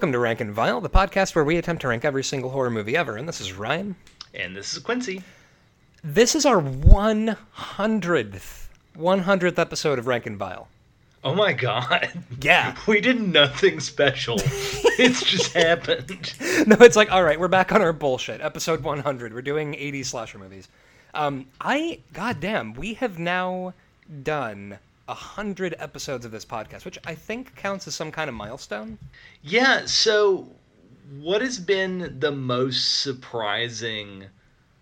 Welcome to Rank and Vile, the podcast where we attempt to rank every single horror movie ever. And this is Ryan. And this is Quincy. This is our 100th, 100th episode of Rank and Vile. Oh my god. Yeah. We did nothing special. it's just happened. No, it's like, all right, we're back on our bullshit. Episode 100. We're doing 80 slasher movies. Um, I, goddamn, we have now done 100 episodes of this podcast, which I think counts as some kind of milestone. Yeah, so what has been the most surprising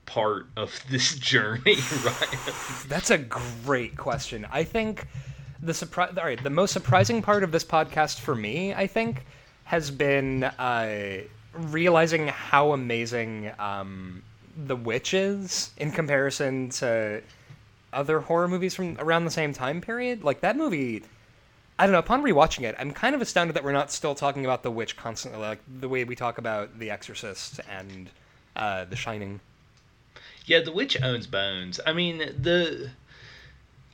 part of this journey, Ryan? That's a great question. I think the surprise. All right, the most surprising part of this podcast for me, I think, has been uh, realizing how amazing um, The Witch is in comparison to other horror movies from around the same time period. Like that movie. I don't know. Upon rewatching it, I'm kind of astounded that we're not still talking about The Witch constantly, like the way we talk about The Exorcist and uh, The Shining. Yeah, The Witch owns bones. I mean, the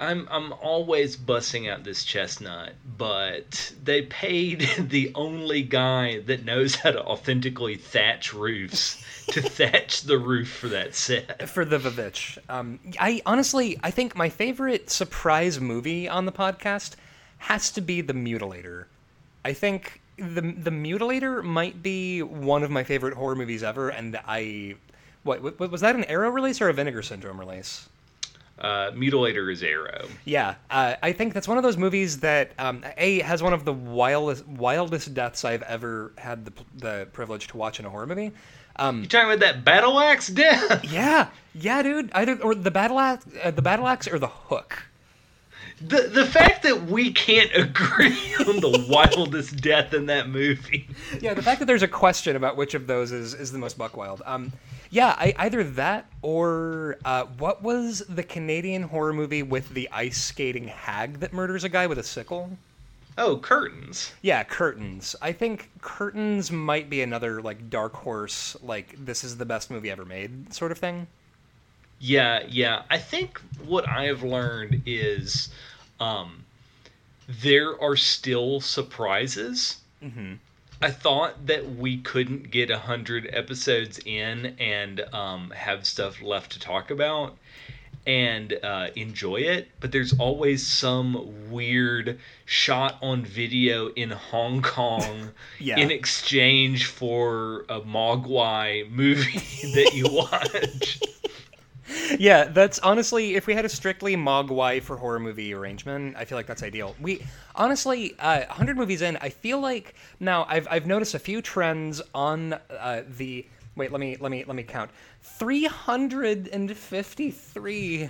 I'm I'm always busting out this chestnut, but they paid the only guy that knows how to authentically thatch roofs to thatch the roof for that set. for the Vivitch. Um, I honestly, I think my favorite surprise movie on the podcast has to be The Mutilator. I think the the Mutilator might be one of my favorite horror movies ever, and I, what, what was that an Arrow release or a Vinegar Syndrome release? Uh, Mutilator is Arrow. Yeah, uh, I think that's one of those movies that um, a has one of the wildest wildest deaths I've ever had the the privilege to watch in a horror movie. Um, You talking about that battle axe death? yeah, yeah, dude. Either or the battle axe, uh, the battle axe, or the hook. The the fact that we can't agree on the wildest death in that movie. Yeah, the fact that there's a question about which of those is, is the most buck wild. Um, yeah, I, either that or uh, what was the Canadian horror movie with the ice skating hag that murders a guy with a sickle? Oh, curtains. Yeah, Curtains. I think Curtains might be another like dark horse, like this is the best movie ever made sort of thing. Yeah, yeah. I think what I have learned is um, there are still surprises. Mm-hmm. I thought that we couldn't get a hundred episodes in and um, have stuff left to talk about and uh, enjoy it, but there's always some weird shot on video in Hong Kong Yeah. in exchange for a Mogwai movie that you watch. Yeah, that's honestly, if we had a strictly Mogwai for horror movie arrangement, I feel like that's ideal. We honestly, uh, 100 movies in, I feel like now I've I've noticed a few trends on uh, the. Wait, let me let me let me count. 353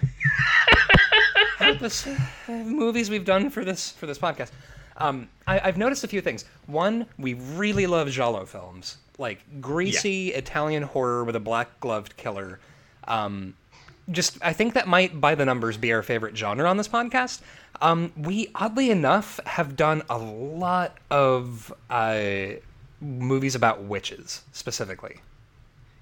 help us, uh, movies we've done for this for this podcast. Um, I, I've noticed a few things. One, we really love giallo films, like greasy Italian horror with a black gloved killer. Um, just I think that might, by the numbers, be our favorite genre on this podcast. Um, we oddly enough have done a lot of uh, movies about witches specifically.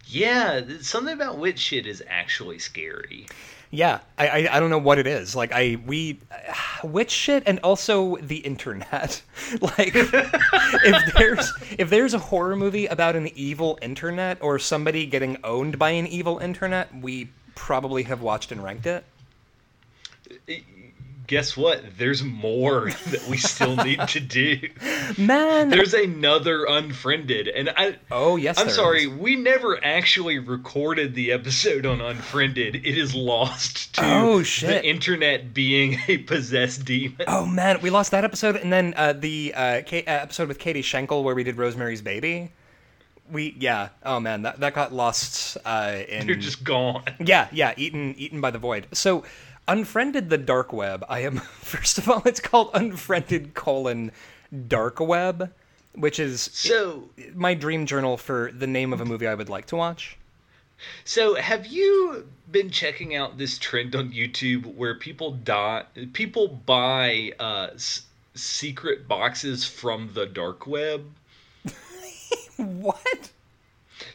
Yeah, something about witch shit is actually scary. Yeah, I, I I don't know what it is. Like I we uh, witch shit and also the internet. like if there's if there's a horror movie about an evil internet or somebody getting owned by an evil internet, we probably have watched and ranked it. Guess what? There's more that we still need to do. Man, There's another unfriended, and I. oh yes, I'm sorry, is. we never actually recorded the episode on Unfriended. It is lost to Oh, shit. the internet being a possessed demon. Oh man, we lost that episode, and then uh, the uh, Ka- uh, episode with Katie Schenkel where we did Rosemary's Baby. We yeah. Oh man, that that got lost uh, in. You're just gone. Yeah, yeah, eaten eaten by the void. So, unfriended the dark web. I am first of all, it's called unfriended colon dark web, which is So, my dream journal for the name of a movie I would like to watch. so have you been checking out this trend on YouTube where people die, people buy uh, s- secret boxes from the dark web? What?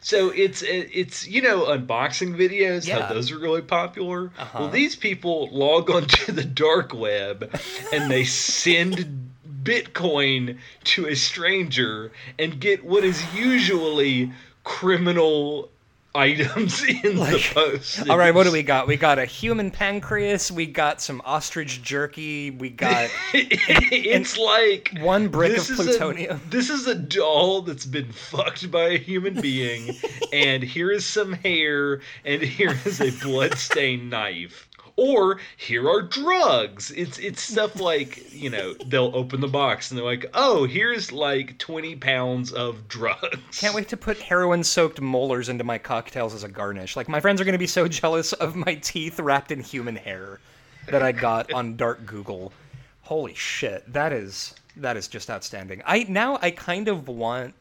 So it's it's you know unboxing videos Yeah. how those are really popular. Uh-huh. Well, these people log onto the dark web and they send Bitcoin to a stranger and get what is usually criminal items in the Like, post. All right, what do we got? We got a human pancreas. We got some ostrich jerky. We got it's like one brick of is a- plutonium. this is a doll that's been fucked by a human being, and here is some hair, and here is a bloodstained knife. Or here are drugs. It's it's stuff like you know they'll open the box and they're like, oh, here's like twenty pounds of drugs. Can't wait to put heroin-soaked molars into my cocktails as a garnish. Like my friends are gonna be so jealous of my teeth wrapped in human hair that I got on Dark Google. Holy shit, that is that is just outstanding. I now I kind of want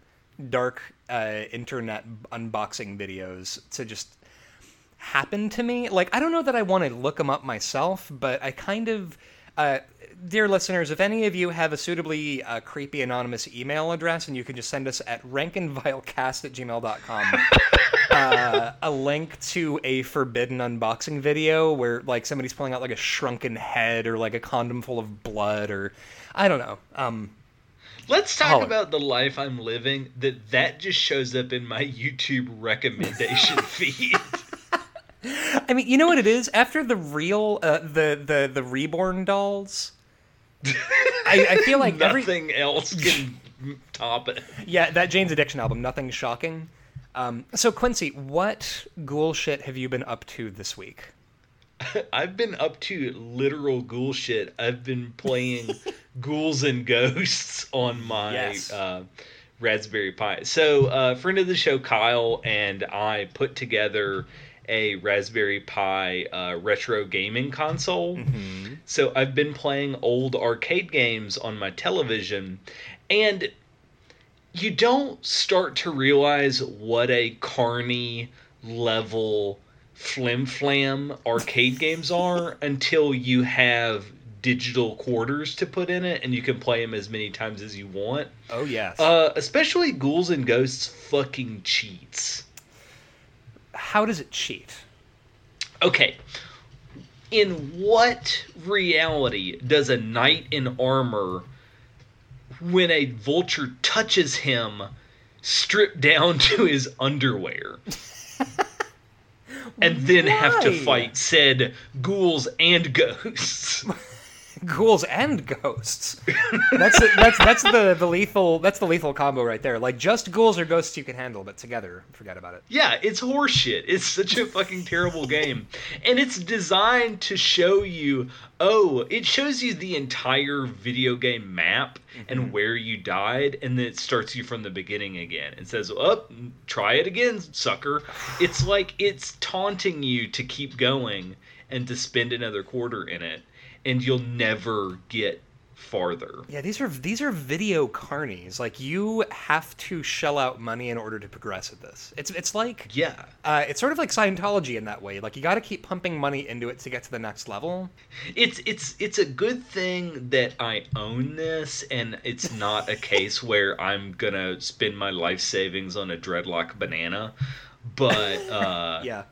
dark uh, internet unboxing videos to just happen to me. Like I don't know that I want to look them up myself, but I kind of. Uh, dear listeners, if any of you have a suitably uh, creepy anonymous email address, and you can just send us at rankandvilecast at gmail.com uh, a link to a forbidden unboxing video where like somebody's pulling out like a shrunken head or like a condom full of blood or I don't know. Um, Let's talk Holler. about the life I'm living. That that just shows up in my YouTube recommendation feed. I mean, you know what it is? After the real, uh, the the the reborn dolls, I, I feel like every Nothing else can top it. yeah that Jane's Addiction album, nothing shocking. Um, so Quincy, what ghoul shit have you been up to this week? I've been up to literal ghoul shit. I've been playing ghouls and ghosts on my Yes. uh, Raspberry Pi. So, uh, friend of the show Kyle and I put together a Raspberry Pi uh, retro gaming console. So I've been playing old arcade games on my television, and you don't start to realize what a carny level flim flam arcade games are until you have digital quarters to put in it and you can play them as many times as you want. Oh yes. Uh, especially Ghouls and Ghosts fucking cheats. How does it cheat? Okay. In what reality does a knight in armor, when a vulture touches him, strip down to his underwear? and then have to fight said ghouls and ghosts. ghouls and ghosts. That's the, that's that's the, the lethal that's the lethal combo right there. Like just ghouls or ghosts you can handle, but together, forget about it. Yeah, it's horseshit. It's such a fucking terrible game. And it's designed to show you oh, it shows you the entire video game map and mm-hmm. where you died, and then it starts you from the beginning again. and says, Up, try it again, sucker. It's like it's taunting you to keep going and to spend another quarter in it, and you'll never get farther. Yeah, these are these are video carnies. Like you have to shell out money in order to progress at this. It's it's like Yeah. uh, it's sort of like Scientology in that way. Like you got to keep pumping money into it to get to the next level. it's it's it's a good thing that I own this and it's not a case where I'm gonna spend my life savings on a dreadlock banana. But uh Yeah,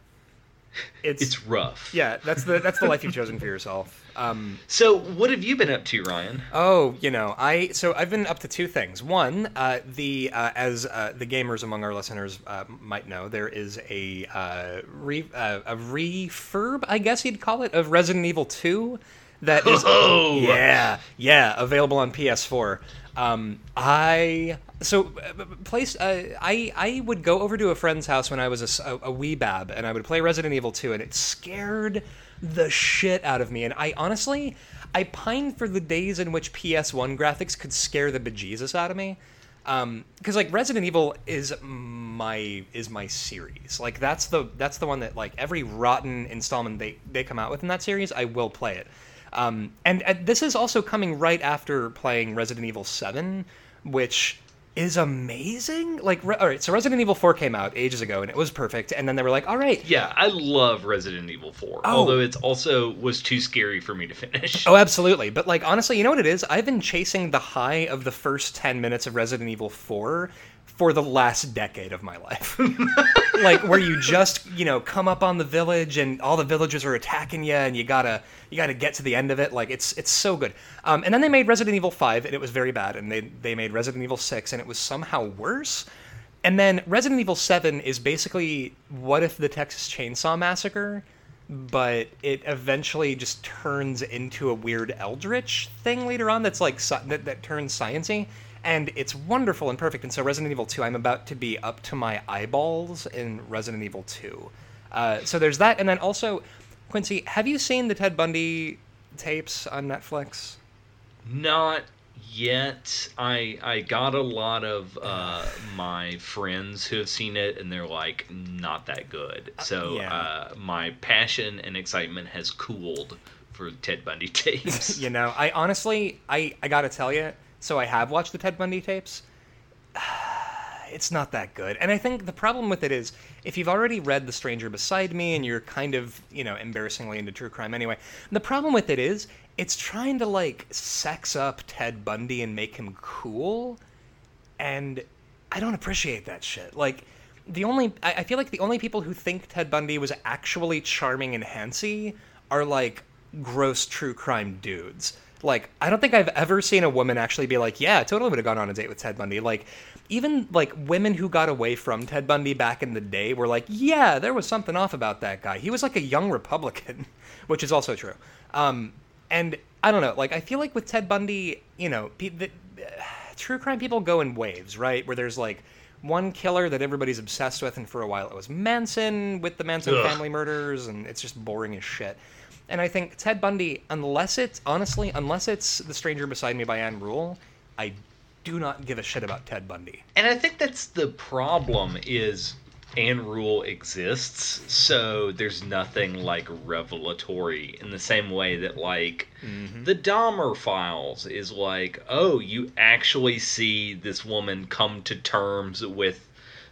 it's, it's rough. yeah. That's the that's the life you've chosen for yourself. Um, So what have you been up to, Ryan? Oh, you know, I so I've been up to two things. One, uh, the uh, as uh, the gamers among our listeners uh, might know, there is a uh, re, uh, a refurb, I guess you'd call it, of Resident Evil Two. That is, Oh! yeah, yeah, available on PS4. Um, I so uh, place uh, I I would go over to a friend's house when I was a wee bab, and I would play Resident Evil 2, and it scared the shit out of me. And I honestly, I pine for the days in which PS1 graphics could scare the bejesus out of me. Um, because like Resident Evil is my is my series. Like that's the that's the one that like every rotten installment they they come out with in that series, I will play it. Um, and, this is also coming right after playing Resident Evil 7, which is amazing. Like, re- all right, so Resident Evil 4 came out ages ago, and it was perfect. And then they were like, all right, Yeah, I love Resident Evil 4. Oh. Although it's also was too scary for me to finish. Oh, absolutely. But like honestly, you know what it is? I've been chasing the high of the first 10 minutes of Resident Evil 4 for the last decade of my life. like where you just, you know, come up on the village and all the villagers are attacking you and you gotta you gotta get to the end of it. Like it's it's so good. Um, and then they made Resident Evil 5 and it was very bad. And they they made Resident Evil 6 and it was somehow worse. And then Resident Evil 7 is basically what if the Texas Chainsaw Massacre, but it eventually just turns into a weird Eldritch thing later on that's like that, that turns sciency and it's wonderful and perfect. And so Resident Evil 2, I'm about to be up to my eyeballs in Resident Evil 2. Uh, so there's that, and then also, Quincy, have you seen the Ted Bundy tapes on Netflix? Not yet. I I got a lot of uh, my friends who have seen it, and they're like, not that good. Uh, so uh, yeah. my passion and excitement has cooled for Ted Bundy tapes. you know, I honestly, I I gotta tell you, so I have watched the Ted Bundy tapes. It's not that good. And I think the problem with it is if you've already read The Stranger Beside Me and you're kind of, you know, embarrassingly into true crime anyway, the problem with it is it's trying to like sex up Ted Bundy and make him cool. And I don't appreciate that shit. Like, the only, I feel like the only people who think Ted Bundy was actually charming and handsy are like gross true crime dudes. Like, I don't think I've ever seen a woman actually be like, yeah, I totally would have gone on a date with Ted Bundy. Like, even like women who got away from Ted Bundy back in the day were like, yeah, there was something off about that guy. He was like a young Republican, which is also true. Um, and I don't know, like, I feel like with Ted Bundy, you know, the, uh, true crime people go in waves, right? Where there's like, one killer that everybody's obsessed with, and for a while it was Manson with the Manson Ugh. family murders, and it's just boring as shit. And I think Ted Bundy, unless it's honestly, unless it's The Stranger Beside Me by Ann Rule, I do not give a shit about Ted Bundy. And I think that's the problem is Ann Rule exists, so there's nothing like revelatory in the same way that like mm-hmm. the Dahmer files is like, oh, you actually see this woman come to terms with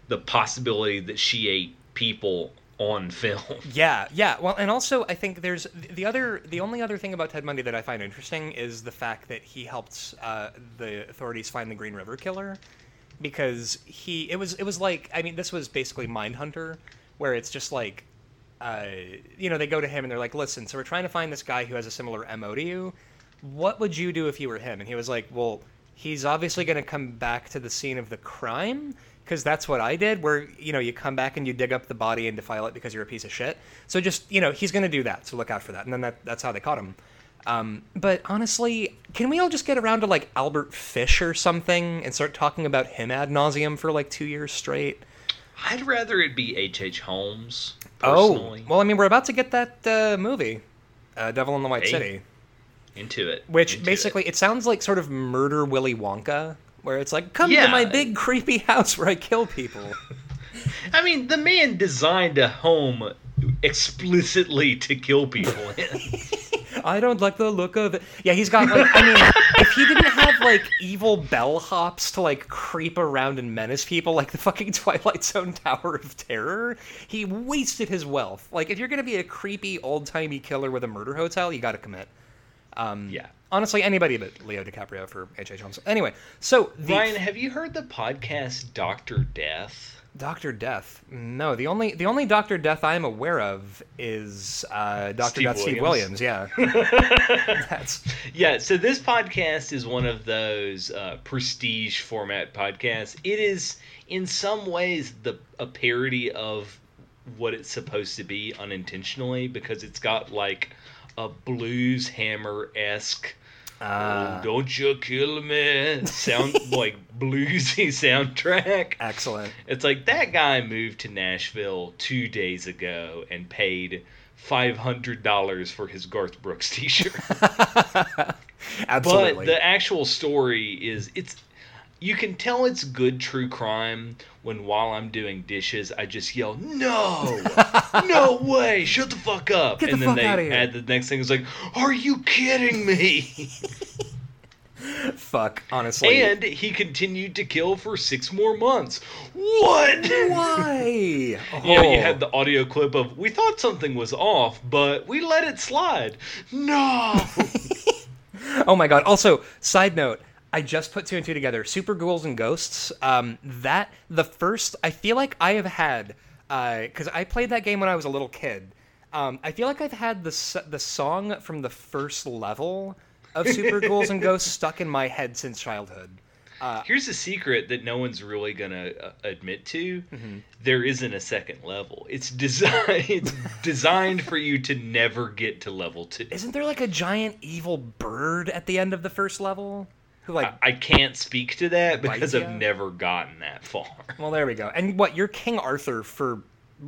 the possibility that she ate people on film. Yeah, yeah. Well, and also I think there's the other, the only other thing about Ted Bundy that I find interesting is the fact that he helped uh, the authorities find the Green River Killer, because he, it was, it was like, I mean, this was basically Mindhunter, where it's just like, uh, you know, they go to him and they're like, listen, so we're trying to find this guy who has a similar mo to you. What would you do if you were him? And he was like, well, he's obviously going to come back to the scene of the crime because that's what I did. Where you know you come back and you dig up the body and defile it because you're a piece of shit. So just you know he's gonna do that. So look out for that. And then that that's how they caught him. Um, but honestly, can we all just get around to like Albert Fish or something and start talking about him ad nauseum for like two years straight? I'd rather it be H. H. Holmes. Oh, personally. Oh, well, I mean, we're about to get that uh, movie, uh, Devil in the White hey, City. Into it. Which into basically, it. it sounds like sort of Murder Willy Wonka, where it's like, come yeah. to my big creepy house where I kill people. I mean, the man designed a home explicitly to kill people in. I don't like the look of it. Yeah, he's got like I mean, if he didn't have like evil bellhops to like creep around and menace people like the fucking Twilight Zone Tower of Terror, he wasted his wealth. Like if you're gonna be a creepy old timey killer with a murder hotel, you gotta commit. Um, yeah honestly anybody but Leo DiCaprio for H.H. Holmes. Anyway, so the, Ryan, have you heard the podcast Doctor Death? Doctor Death. No, the only the only Doctor Death I am aware of is uh, Doctor Death Steve Williams. Yeah, that's yeah. So this podcast is one of those uh, prestige format podcasts. It is in some ways the a parody of what it's supposed to be unintentionally because it's got like a blues hammer esque uh, oh, don't you kill me. Sound like bluesy soundtrack. Excellent. It's like that guy moved to nashville two days ago and paid $500 for his garth brooks t-shirt. Absolutely. But the actual story is it's you can tell it's good true crime when while I'm doing dishes, I just yell, "No, no way! Shut the fuck up!" Get and the then they add the next thing is like, "Are you kidding me?" Fuck, honestly. And he continued to kill for six more months. What? Why? Oh. Yeah, you had the audio clip of we thought something was off, but we let it slide. No. oh my god. Also, side note I just put two and two together. Super Ghouls and Ghosts. Um, that the first. I feel like I have had because I played that game when I was a little kid. Um, I feel like I've had the the song from the first level of Super Ghouls and Ghosts stuck in my head since childhood. Here's a secret that no one's really gonna uh, admit to: Mm-hmm. There isn't a second level. It's designed. It's designed for you to never get to level two. Isn't there like a giant evil bird at the end of the first level? Who like? I can't speak to that because I've never gotten that far. well, there we go. And what? You're King Arthur for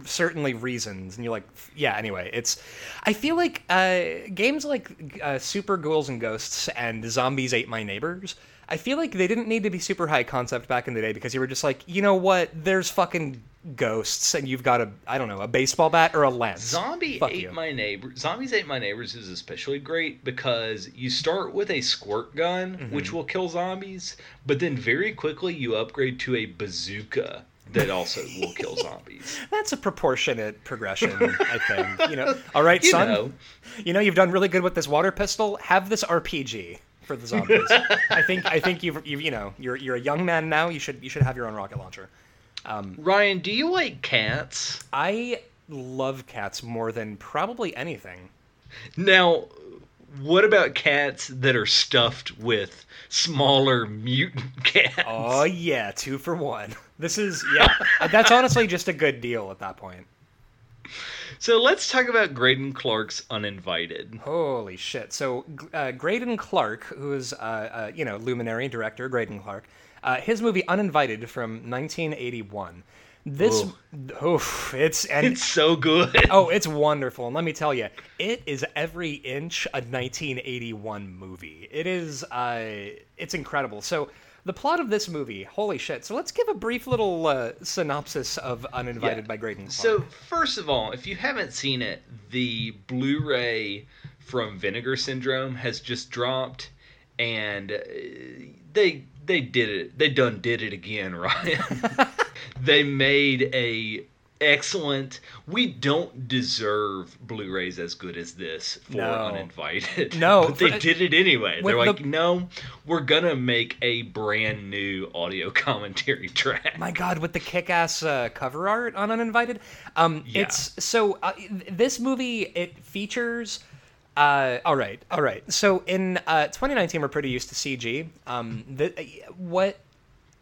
certainly reasons, and you're like, yeah. Anyway, it's. I feel like uh, games like uh, Super Ghouls and Ghosts and Zombies Ate My Neighbors. I feel like they didn't need to be super high concept back in the day because you were just like, you know what? There's fucking ghosts, and you've got a, I don't know, a baseball bat or a lens. Zombie Fuck ate you. my neighbor. Zombies ate my neighbors is especially great because you start with a squirt gun, Mm-hmm. which will kill zombies, but then very quickly you upgrade to a bazooka that also will kill zombies. That's a proportionate progression, I think. You know, all right, You son. know, You know, you've done really good with this water pistol. Have this RPG for the zombies. I think. I think you've, you've. You know, you're you're a young man now. You should you should have your own rocket launcher. Um, Ryan, do you like cats? I love cats more than probably anything. Now, what about cats that are stuffed with smaller mutant cats? Oh yeah, two for one. This is yeah. That's honestly just a good deal at that point. So let's talk about Greydon Clark's Uninvited. Holy shit! So uh, Greydon Clark, who is uh, uh, you know luminary director Greydon Clark, uh, his movie Uninvited from 1981. This, oof, it's and It's so good. oh, it's wonderful. And let me tell you, it is every inch a 1981 movie. It is, uh, it's incredible. So the plot of this movie, holy shit! So let's give a brief little uh, synopsis of Uninvited Yeah. by Greydon Clark. So, first of all, if you haven't seen it, the Blu ray from Vinegar Syndrome has just dropped, and uh, they they did it. They done did it again, Ryan. they made a excellent. We don't deserve Blu-rays as good as this for No. Uninvited. No, but they for- did it anyway. They're like, the- no, we're gonna make a brand new audio commentary track. my god with the kick-ass uh, cover art on uninvited um Yeah. it's so uh, this movie it features uh all right all right so in uh 2019 we're pretty used to cg um the, what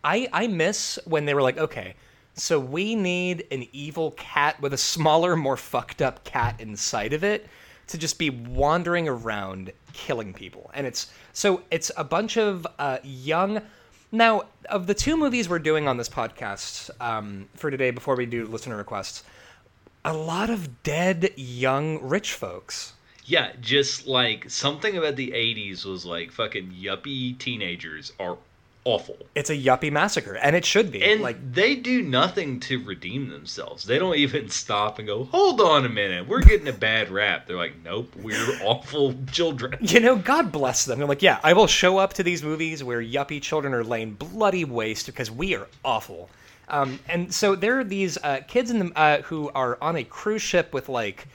i i miss when they were like okay so we need an evil cat with a smaller more fucked up cat inside of it to just be wandering around killing people and it's so it's a bunch of uh young now, of the two movies we're doing on this podcast um, for today, before we do listener requests, a lot of dead young rich folks. Yeah, just like something about the 80s was like fucking yuppie teenagers are awful. It's a yuppie massacre, and it should be. And like, they do nothing to redeem themselves. They don't even stop and go, hold on a minute, we're getting a bad rap. They're like, nope, we're awful children. you know, God bless them. They're like, yeah, I will show up to these movies where yuppie children are laying bloody waste because we are awful. Um, and so there are these uh, kids in the, uh, who are on a cruise ship with like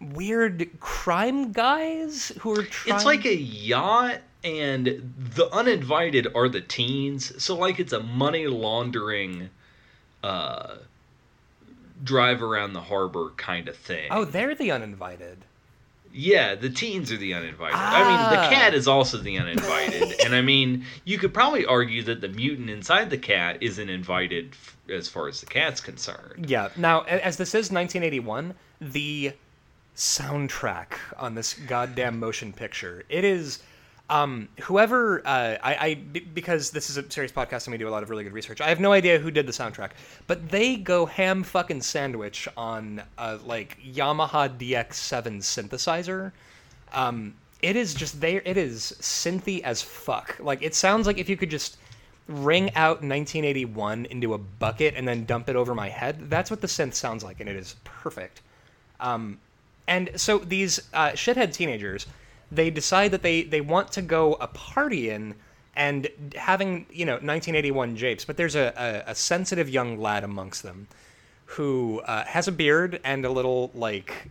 weird crime guys who are trying. It's like a yacht, and the uninvited are the teens. So, like, it's a money laundering, uh, drive around the harbor kind of thing. oh, they're the uninvited. Yeah, the teens are the uninvited. I mean, the Ah. cat is also the uninvited. and I mean, you could probably argue that the mutant inside the cat isn't invited f- as far as the cat's concerned. Yeah. Now, as this is 1981, the soundtrack on this goddamn motion picture, it is. Um, whoever uh, I, I because this is a serious podcast and we do a lot of really good research. I have no idea who did the soundtrack, but they go ham fucking sandwich on a like Yamaha DX7 synthesizer. Um, it is just there. It is synthy as fuck. Like it sounds like if you could just wring out 1981 into a bucket and then dump it over my head. That's what the synth sounds like, and it is perfect. Um, and so these uh, shithead teenagers, they decide that they they want to go a partying and having you know 1981 japes, but there's a, a, a sensitive young lad amongst them who uh, has a beard and a little like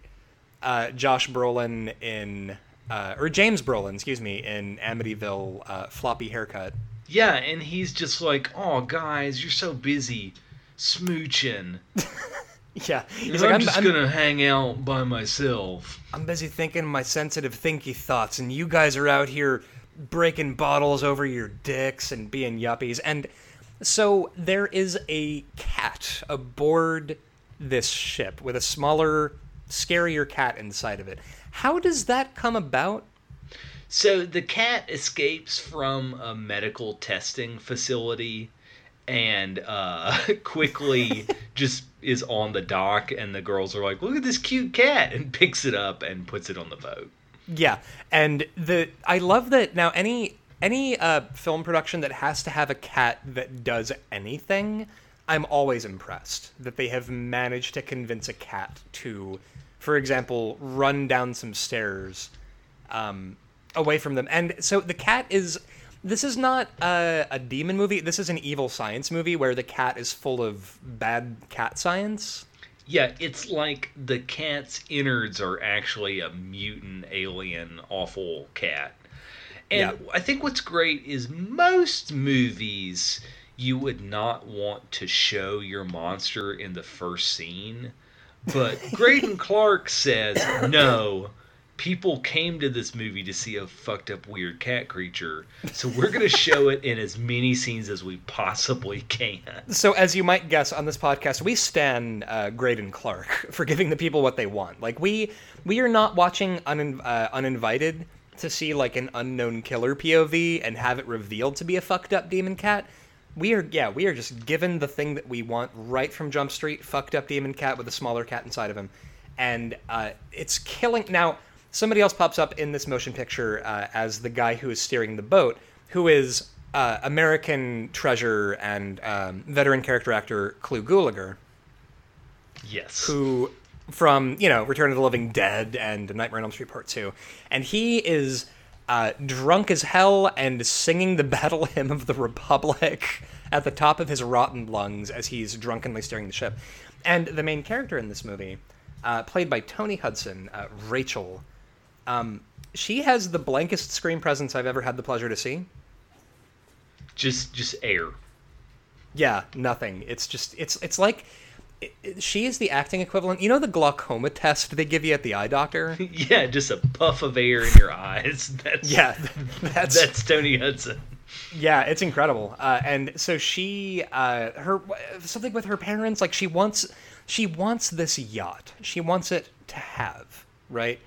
uh, Josh Brolin in uh, or James Brolin, excuse me, in Amityville uh, floppy haircut. Yeah, and he's just like, "Oh, guys, you're so busy smooching. Yeah, he's like, I'm, I'm, just I'm, gonna hang out by myself." I'm busy thinking my sensitive, thinky thoughts, and you guys are out here breaking bottles over your dicks and being yuppies. And so there is a cat aboard this ship with a smaller, scarier cat inside of it. How does that come about? So the cat escapes from a medical testing facility and uh, quickly just is on the dock, and the girls are like, "Look at this cute cat!" and picks it up and puts it on the boat. Yeah, and the I love that now any any uh, film production that has to have a cat that does anything, I'm always impressed that they have managed to convince a cat to, for example, run down some stairs, um, away from them. And so the cat is. This is not a, a demon movie. This is an evil science movie where the cat is full of bad cat science. Yeah, it's like the cat's innards are actually a mutant, alien, awful cat. And Yeah. I think what's great is most movies you would not want to show your monster in the first scene. But Greydon Clark says, no, people came to this movie to see a fucked up weird cat creature. So we're going to show it in as many scenes as we possibly can. So, as you might guess, on this podcast, we stand uh, Greydon Clark for giving the people what they want. Like we we are not watching uh, uninvited to see like an unknown killer POV and have it revealed to be a fucked up demon cat. We are yeah, we are just given the thing that we want right from Jump Street. Fucked up demon cat with a smaller cat inside of him, and uh, it's killing. Now somebody else pops up in this motion picture uh, as the guy who is steering the boat, who is uh, American treasure and um, veteran character actor Clu Gulager, Yes. who from you know Return of the Living Dead and Nightmare on Elm Street Part Two, and he is uh, drunk as hell and singing the battle hymn of the Republic at the top of his rotten lungs as he's drunkenly steering the ship. And the main character in this movie, uh, played by Toni Hudson, uh, Rachel, um, she has the blankest screen presence I've ever had the pleasure to see. Just just air. Yeah, nothing. It's just it's it's like it, it- she is the acting equivalent. You know the glaucoma test they give you at the eye doctor? Yeah, just a puff of air in your eyes. That's Yeah, that's that's Toni Hudson. yeah, it's incredible. Uh, and so she, uh, her something with her parents, like she wants, she wants this yacht. She wants it to have right.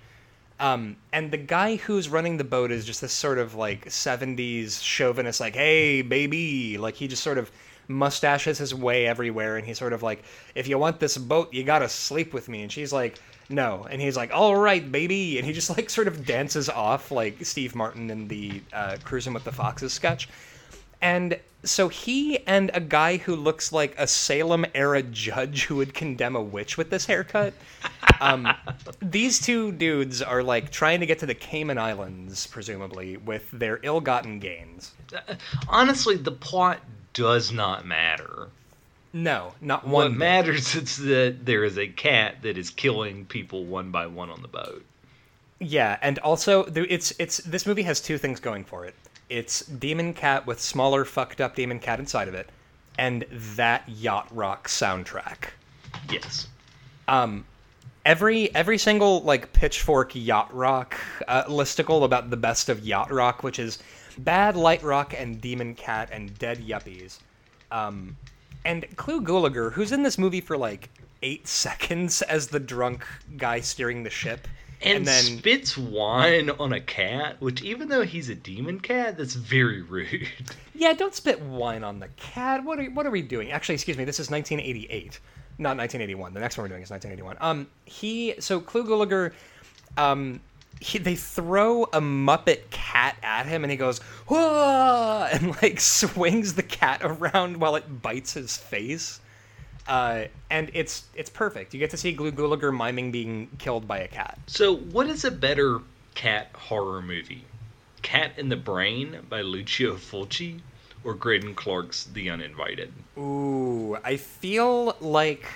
Um, and the guy who's running the boat is just this sort of like '70s chauvinist, like, "Hey, baby," like he just sort of mustaches his way everywhere, and he's sort of like, "If you want this boat, you gotta sleep with me." And she's like, "No," and he's like, "All right, baby," and he just like sort of dances off like Steve Martin in the uh, "Cruising with the Foxes" sketch. And so he and a guy who looks like a Salem era judge who would condemn a witch with this haircut. Um, these two dudes are like trying to get to the Cayman Islands, presumably, with their ill gotten gains. Honestly, the plot does not matter. No, not What one. bit. matters is that there is a cat that is killing people one by one on the boat. Yeah, and also it's it's this movie has two things going for it. It's Demon Cat with smaller fucked up Demon Cat inside of it, and that yacht rock soundtrack. Yes. Um, every every single like pitchfork yacht rock uh, listicle about the best of yacht rock which is bad light rock and demon cat and dead yuppies um, and Clu Gulager, who's in this movie for like eight seconds as the drunk guy steering the ship And, then spits wine on a cat, which even though he's a demon cat, that's very rude. yeah don't spit wine on the cat what are, what are we doing actually excuse me this is 1988 not 1981 the next one we're doing is 1981 um he so Clu Gulager um he, they throw a Muppet cat at him, and he goes Whoa! and like swings the cat around while it bites his face. Uh, and it's it's perfect. You get to see Clu Gulager miming being killed by a cat. So, what is a better cat horror movie? Cat in the Brain by Lucio Fulci or Greydon Clark's The Uninvited? Ooh, I feel like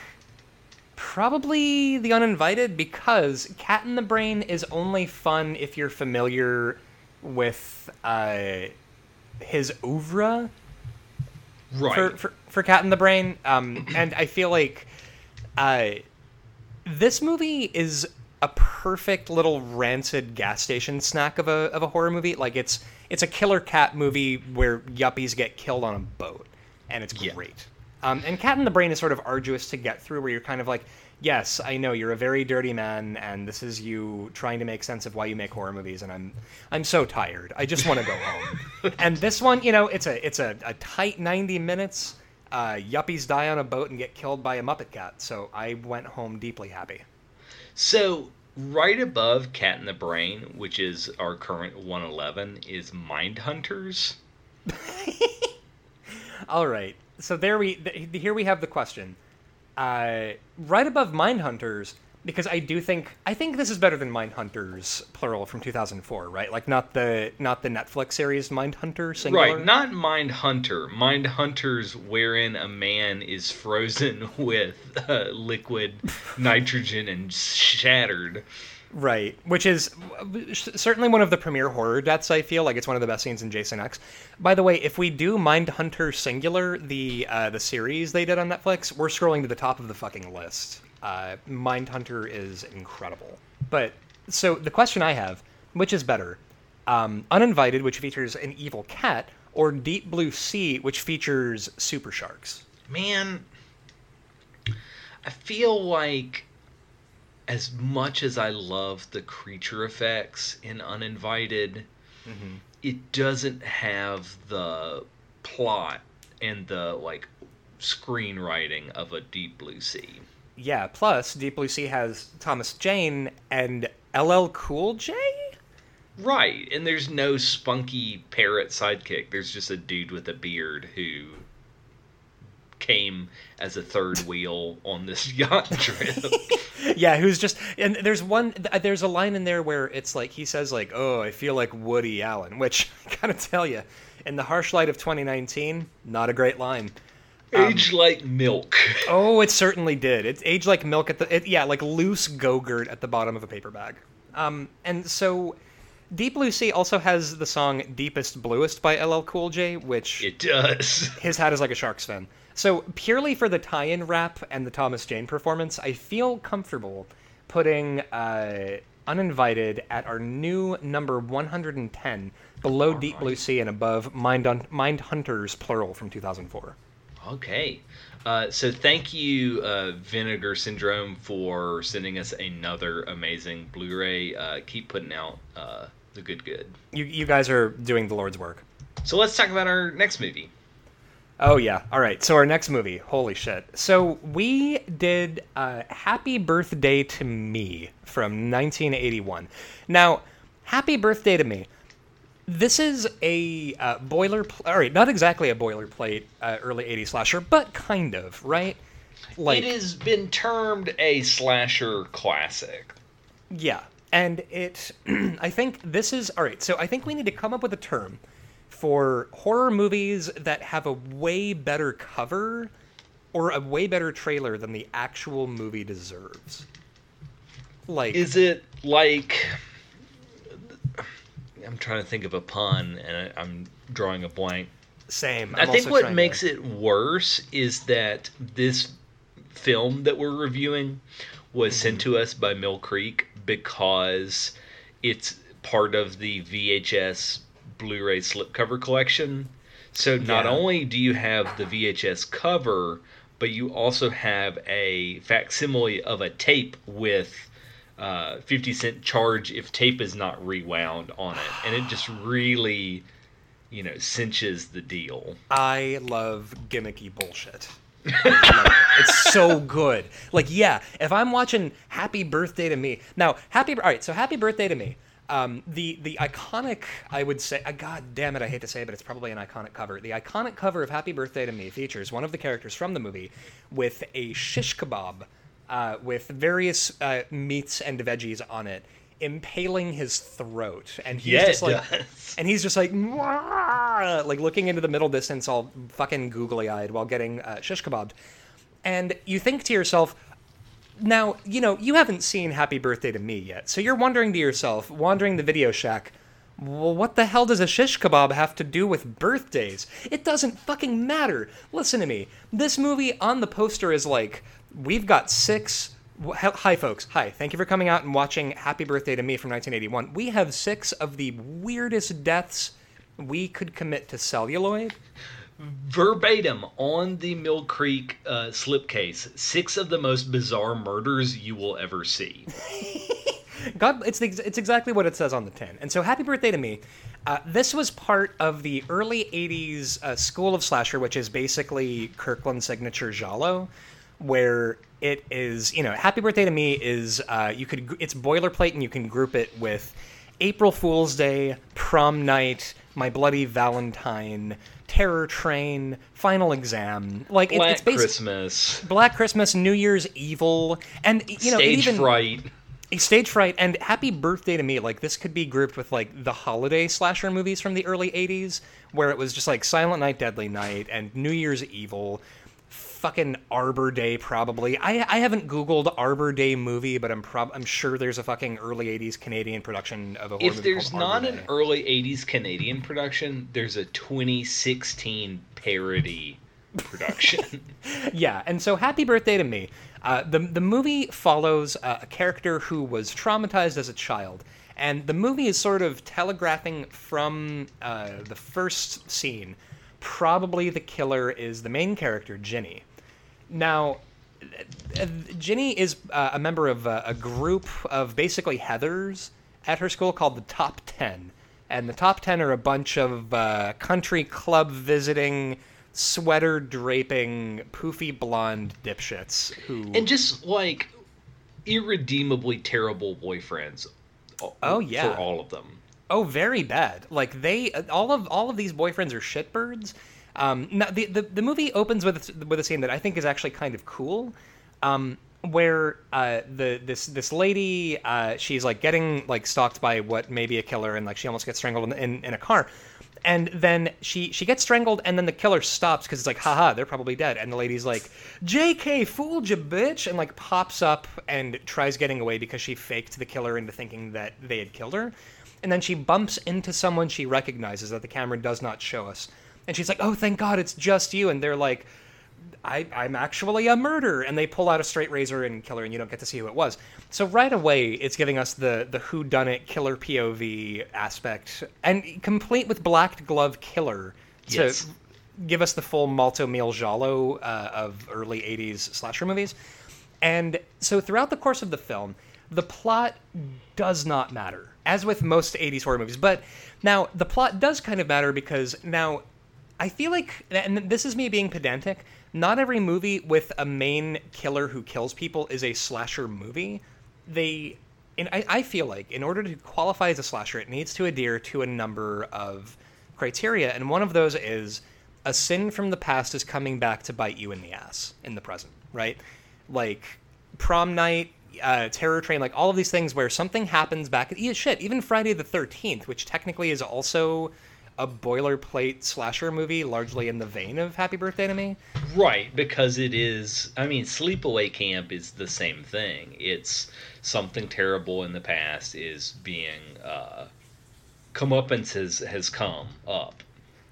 probably the uninvited because Cat in the Brain is only fun if you're familiar with uh his oeuvre right. for, for for Cat in the Brain. Um, and I feel like uh, this movie is a perfect little rancid gas station snack of a of a horror movie. Like it's it's a killer cat movie where yuppies get killed on a boat, and it's Yeah. great. Um, and Cat in the Brain is sort of arduous to get through, where you're kind of like, yes, I know you're a very dirty man, and this is you trying to make sense of why you make horror movies, and I'm I'm so tired. I just want to go home. and this one, you know, it's a it's a, a tight 90 minutes. Uh, yuppies die on a boat and get killed by a Muppet cat, so I went home deeply happy. So, right above Cat in the Brain, which is our current 111, is Mind Hunters. All right. So there we th- here we have the question. Uh, right above Mindhunters, because I do think I think this is better than Mindhunters plural from 2004, right? Like not the not the Netflix series Mindhunter singular. Right, not Mind Hunter. Mind Hunters, wherein a man is frozen with uh, liquid nitrogen and shattered. Right, which is certainly one of the premier horror deaths. I feel like it's one of the best scenes in Jason X. By the way, if we do Mindhunter Singular, the uh, the series they did on Netflix, we're scrolling to the top of the fucking list. Uh, Mindhunter is incredible. But so the question I have, which is better, um, Uninvited, which features an evil cat, or Deep Blue Sea, which features super sharks? Man, I feel like as much as I love the creature effects in Uninvited, it doesn't have the plot and the like screenwriting of a Deep Blue Sea. Yeah. Plus, Deep Blue Sea has Thomas Jane and LL Cool J. Right, and there's no spunky parrot sidekick. There's just a dude with a beard who came as a third wheel on this yacht trip. yeah, who's just and there's one there's a line in there where it's like he says like, "Oh, I feel like Woody Allen," which I gotta tell you, in the harsh light of 2019, not a great line. Aged like milk. Oh, it certainly did. It's aged like milk at the it, yeah, like loose Go-Gurt at the bottom of a paper bag. Um, and so Deep Blue Sea also has the song "Deepest Bluest" by LL Cool J, which It does. his hat is like a shark's fin. So purely for the tie-in rap and the Thomas Jane performance, I feel comfortable putting uh, Uninvited at our new number 110, below Deep Blue Sea and above Mind, Un- Mind Hunters plural from 2004. Okay. Uh, so thank you, uh, Vinegar Syndrome, for sending us another amazing Blu-ray. Uh, keep putting out uh, the good good. You you guys are doing the Lord's work. So let's talk about our next movie. Oh yeah. All right. So our next movie. Holy shit. So we did uh, Happy Birthday to Me from 1981. Now, Happy Birthday to Me. This is a uh, boiler. All right, not exactly a boilerplate uh, early 80s slasher, but kind of, right? Like it has been termed a slasher classic. Yeah, and it. I think this is all right. So I think we need to come up with a term for horror movies that have a way better cover or a way better trailer than the actual movie deserves. Like, Is it like? I'm trying to think of a pun, and I, I'm drawing a blank. same. i think what makes it worse is that this film that we're reviewing was sent to us by Mill Creek because it's part of the VHS Blu-ray slipcover collection. So not Yeah. only do you have the VHS cover, but you also have a facsimile of a tape with uh, 50 cent charge if tape is not rewound on it. And it just really, you know, cinches the deal. I love gimmicky bullshit. It's so good. Like, yeah, if I'm watching Happy Birthday to Me now, Happy. All right, so Happy Birthday to Me. Um, the the iconic, I would say, uh, God damn it, I hate to say it, but it's probably an iconic cover. The iconic cover of Happy Birthday to Me features one of the characters from the movie with a shish kebab uh, with various uh, meats and veggies on it, impaling his throat, and he's Yeah, just like, and he's just like, "Mwah," like looking into the middle distance, all fucking googly eyed while getting uh, shish kebabbed. And you think to yourself, now, you know, you haven't seen Happy Birthday to Me yet. So you're wondering to yourself, wandering the video shack, Well, what the hell does a shish kebab have to do with birthdays? It doesn't fucking matter. Listen to me. This movie on the poster is like, we've got six. Hi, folks. Hi. Thank you for coming out and watching Happy Birthday to Me from 1981. We have six of the weirdest deaths we could commit to celluloid. Verbatim on the Mill Creek uh, slipcase, six of the most bizarre murders you will ever see. God, it's the, it's exactly what it says on the tin. And so, happy birthday to me. Uh, this was part of the early '80s uh, school of slasher, which is basically Kirkland signature giallo, where it is, you know, happy birthday to me is uh, you could it's boilerplate and you can group it with April Fool's Day, prom night, my bloody Valentine, Terror Train, Final Exam, like Black it's basically Christmas, Black Christmas, New Year's Evil, and you know, Stage even Fright. Stage Fright and Happy Birthday to Me, like this could be grouped with like the holiday slasher movies from the early 80s, where it was just like Silent Night, Deadly Night, and New Year's Evil. Fucking Arbor Day, probably. I I haven't Googled Arbor Day movie, but I'm prob I'm sure there's a fucking early 80s Canadian production of a horror If movie there's not Arbor an Day. early 80s Canadian production, there's a 2016 parody production. yeah, and so happy birthday to me. Uh, the the movie follows uh, a character who was traumatized as a child, and the movie is sort of telegraphing from uh, the first scene. Probably the killer is the main character, Ginny. Now, uh, Ginny is uh, a member of uh, a group of basically Heathers at her school called the Top Ten. And the Top Ten are a bunch of uh, country club visiting, sweater draping, poofy blonde dipshits who. and just like irredeemably terrible boyfriends. Oh, yeah. For all of them. Oh, very bad. Like they, all of all of these boyfriends are shitbirds. Um, now the, the the movie opens with with a scene that I think is actually kind of cool, um, where uh, the this this lady uh, she's like getting like stalked by what may be a killer, and like she almost gets strangled in, in, in a car. And then she she gets strangled, and then the killer stops because it's like, haha, they're probably dead. And the lady's like, "J.K. fooled you, bitch!" and like pops up and tries getting away because she faked the killer into thinking that they had killed her and then she bumps into someone she recognizes that the camera does not show us. And she's like, "Oh, thank God, it's just you." And they're like, I, "I'm actually a murderer." And they pull out a straight razor and kill her, and you don't get to see who it was. So right away, it's giving us the the who done it killer POV aspect, and complete with black glove killer to Yes. give us the full Malto Meal giallo uh, of early '80s slasher movies. And so throughout the course of the film, the plot does not matter, as with most 80s horror movies. But now the plot does kind of matter because now I feel like, and this is me being pedantic, not every movie with a main killer who kills people is a slasher movie. They, and I, I feel like in order to qualify as a slasher, it needs to adhere to a number of criteria, and one of those is a sin from the past is coming back to bite you in the ass in the present, right? Like prom night, uh, terror train, like all of these things where something happens back. Yeah, shit. Even Friday the Thirteenth, which technically is also a boilerplate slasher movie, largely in the vein of Happy Birthday to Me. Right, because it is. I mean, Sleepaway Camp is the same thing. It's something terrible in the past is being uh, comeuppance has has come up.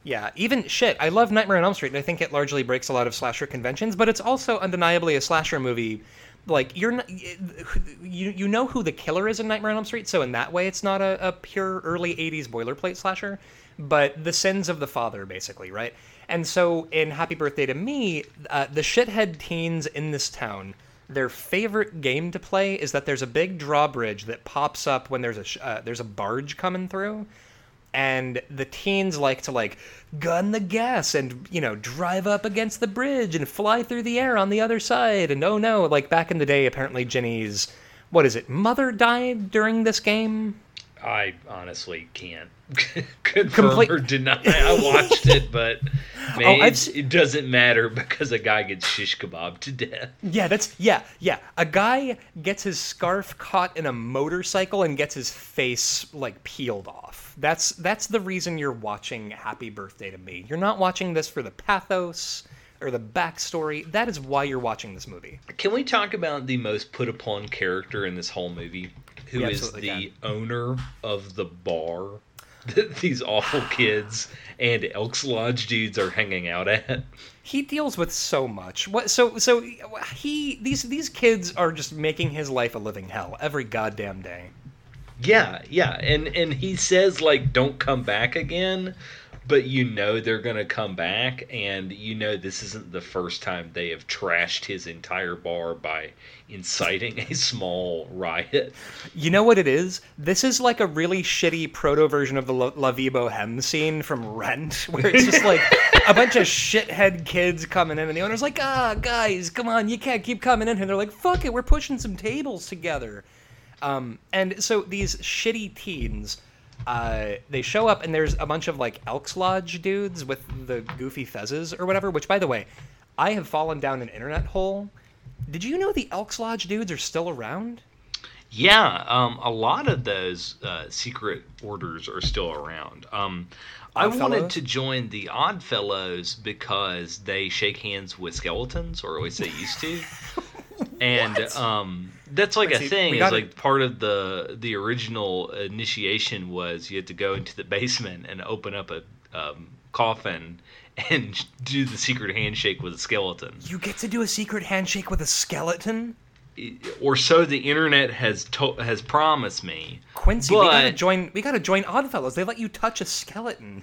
Yeah, even shit. I love Nightmare on Elm Street, and I think it largely breaks a lot of slasher conventions, but it's also undeniably a slasher movie. Like you're not, you you know who the killer is in Nightmare on Elm Street, so in that way, it's not a, a pure early '80s boilerplate slasher, but the sins of the father, basically, right? And so in Happy Birthday to Me, uh, the shithead teens in this town, their favorite game to play is that there's a big drawbridge that pops up when there's a sh- uh, there's a barge coming through. And the teens like to like gun the gas and you know drive up against the bridge and fly through the air on the other side. And oh no like back in the day apparently Jenny's what is it mother died during this game I honestly can't confirm Complete- or deny. I watched it, but oh, man, Oh, I've it's- se- it doesn't matter because a guy gets shish kebab to death. yeah that's yeah yeah a guy gets his scarf caught in a motorcycle and gets his face like peeled off that's that's the reason you're watching happy birthday to me you're not watching this for the pathos or the backstory that is why you're watching this movie Can we talk about the most put upon character in this whole movie? who is the owner of the bar? that these awful kids and Elks Lodge dudes are hanging out at. He deals with so much. What? So so he these these kids are just making his life a living hell every goddamn day. Yeah, yeah, and and he says like, "Don't come back again," but you know they're gonna come back, and you know this isn't the first time they have trashed his entire bar by inciting a small riot. You know what it is? This is like a really shitty proto version of the La, La Vie Boheme scene from Rent, where it's just like a bunch of shithead kids coming in, and the owner's like, "Ah, guys, come on, you can't keep coming in here." And they're like, "Fuck it, we're pushing some tables together." Um, and so these shitty teens uh, they show up and there's a bunch of like Elks Lodge dudes with the goofy fezzes or whatever. Which, by the way, I have fallen down an internet hole. Did you know the Elks Lodge dudes are still around? Yeah, um, a lot of those uh, secret orders are still around. Um, I wanted to join the Odd Fellows because they shake hands with skeletons, or at least they used to. and um, that's like Wait, a see, thing. Is like part of the the original initiation was you had to go into the basement and open up a um, coffin and do the secret handshake with a skeleton. You get to do a secret handshake with a skeleton? Or so the internet has to- has promised me. Quincy, but, we gotta join. We gotta join Oddfellows. They let you touch a skeleton.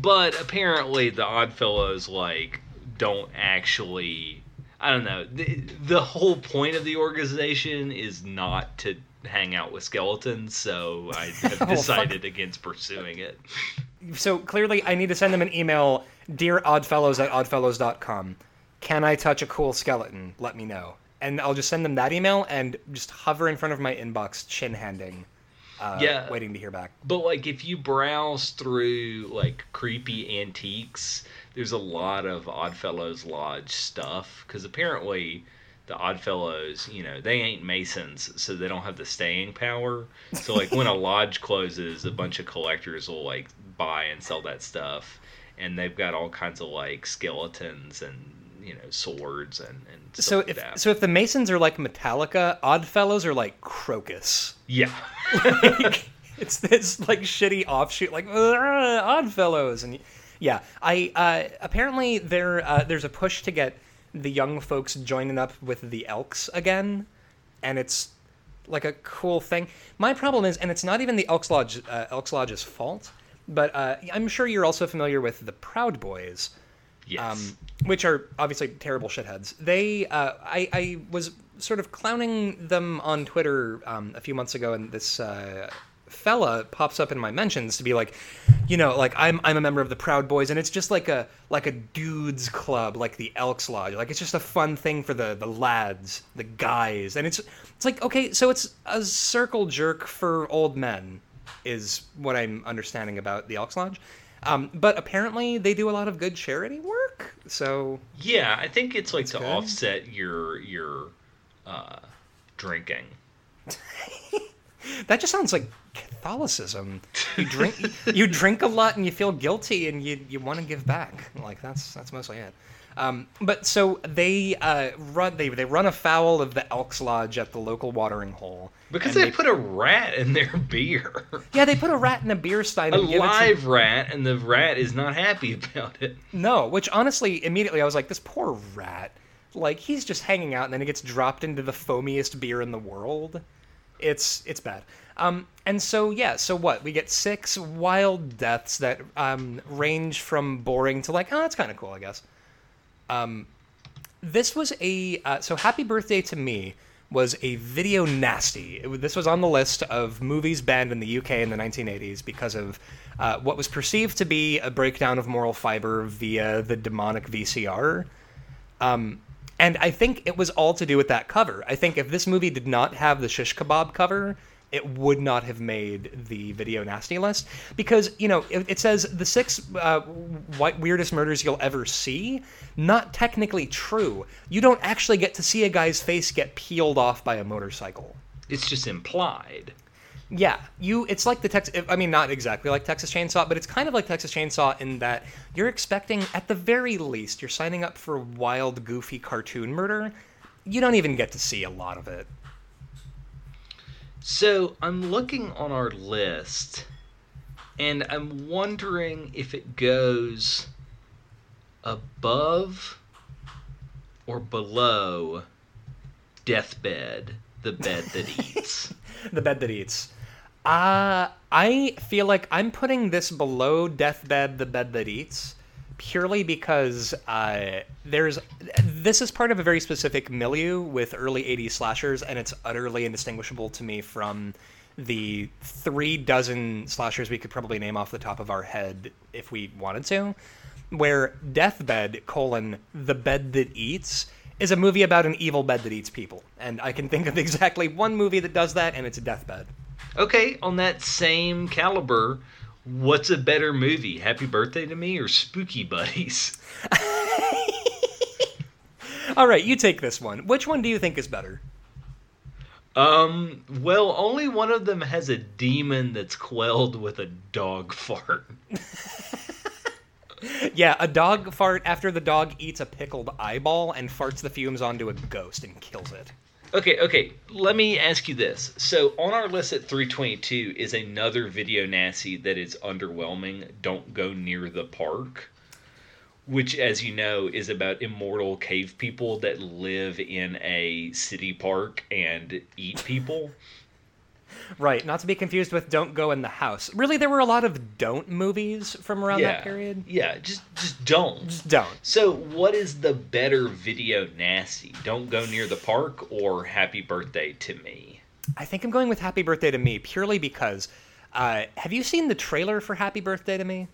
But apparently, the Oddfellows like don't actually I don't know. The, the whole point of the organization is not to hang out with skeletons, so I have decided oh, against pursuing it. So clearly, I need to send them an email Dear Oddfellows at oddfellows.com. Can I touch a cool skeleton? Let me know. And I'll just send them that email and just hover in front of my inbox, chin handing. Uh, yeah, waiting to hear back. But like, if you browse through like creepy antiques, there's a lot of Oddfellows Lodge stuff because apparently the Oddfellows, you know, they ain't Masons, so they don't have the staying power. So like when a lodge closes, a bunch of collectors will like buy and sell that stuff, and they've got all kinds of like skeletons and you know swords and and so if so if the Masons are like Metallica, Oddfellows are like Krokus. Yeah. like, it's this like shitty offshoot, like Oddfellows, and yeah, I uh, apparently there uh, there's a push to get the young folks joining up with the Elks again, and it's like a cool thing. My problem is, and it's not even the Elks Lodge uh, Elks Lodge's fault, but uh, I'm sure you're also familiar with the Proud Boys. Yes. Um, which are obviously terrible shitheads. They, uh, I, I was sort of clowning them on Twitter um, a few months ago, and this uh, fella pops up in my mentions to be like, you know, like I'm I'm a member of the Proud Boys, and it's just like a like a dudes club, like the Elks Lodge. Like it's just a fun thing for the the lads, the guys, and it's it's like okay, so it's a circle jerk for old men, is what I'm understanding about the Elks Lodge. Um, but apparently they do a lot of good charity work. So yeah, I think it's like to good. offset your your uh, drinking. that just sounds like Catholicism. You drink, you drink a lot, and you feel guilty, and you you want to give back. Like that's that's mostly it. Um, but so they uh, run they they run afoul of the Elks Lodge at the local watering hole because they, they, put a rat in their beer. Yeah, they put a rat in a beer stein. A live to... rat, and the rat is not happy about it. No, which honestly, immediately I was like, this poor rat. Like he's just hanging out, and then he gets dropped into the foamiest beer in the world. It's it's bad. Um, and so yeah, so what? We get six wild deaths that um, range from boring to like, oh, that's kind of cool, I guess. Um, this was a uh, so happy birthday to me was a video nasty. It, this was on the list of movies banned in the UK in the 1980s because of uh, what was perceived to be a breakdown of moral fiber via the demonic VCR. Um, and I think it was all to do with that cover. I think if this movie did not have the shish kebab cover, it would not have made the video nasty list because you know it, it says the six uh, weirdest murders you'll ever see. Not technically true. You don't actually get to see a guy's face get peeled off by a motorcycle. It's just implied. Yeah, you. It's like the Texas. I mean, not exactly like Texas Chainsaw, but it's kind of like Texas Chainsaw in that you're expecting, at the very least, you're signing up for wild, goofy cartoon murder. You don't even get to see a lot of it. So I'm looking on our list, and I'm wondering if it goes above or below Deathbed, the bed that eats. the bed that eats. Uh, I feel like I'm putting this below Deathbed, the bed that eats, purely because uh, there's this is part of a very specific milieu with early 80s slashers, and it's utterly indistinguishable to me from the three dozen slashers we could probably name off the top of our head if we wanted to. Where Deathbed, colon, the bed that eats, is a movie about an evil bed that eats people. And I can think of exactly one movie that does that, and it's Deathbed. Okay, on that same caliber, what's a better movie, Happy Birthday to Me or Spooky Buddies? All right, you take this one. Which one do you think is better? Um, well, only one of them has a demon that's quelled with a dog fart. yeah, a dog fart after the dog eats a pickled eyeball and farts the fumes onto a ghost and kills it. Okay, okay. Let me ask you this. So on our list at 322 is another video nasty that is underwhelming. Don't go near the park which, as you know, is about immortal cave people that live in a city park and eat people. Right, not to be confused with Don't Go in the House. Really, there were a lot of don't movies from around yeah, that period. Yeah, just just don't. Just don't. So, what is the better video nasty? Don't Go Near the Park or Happy Birthday to Me? I think I'm going with Happy Birthday to Me purely because uh, have you seen the trailer for Happy Birthday to Me?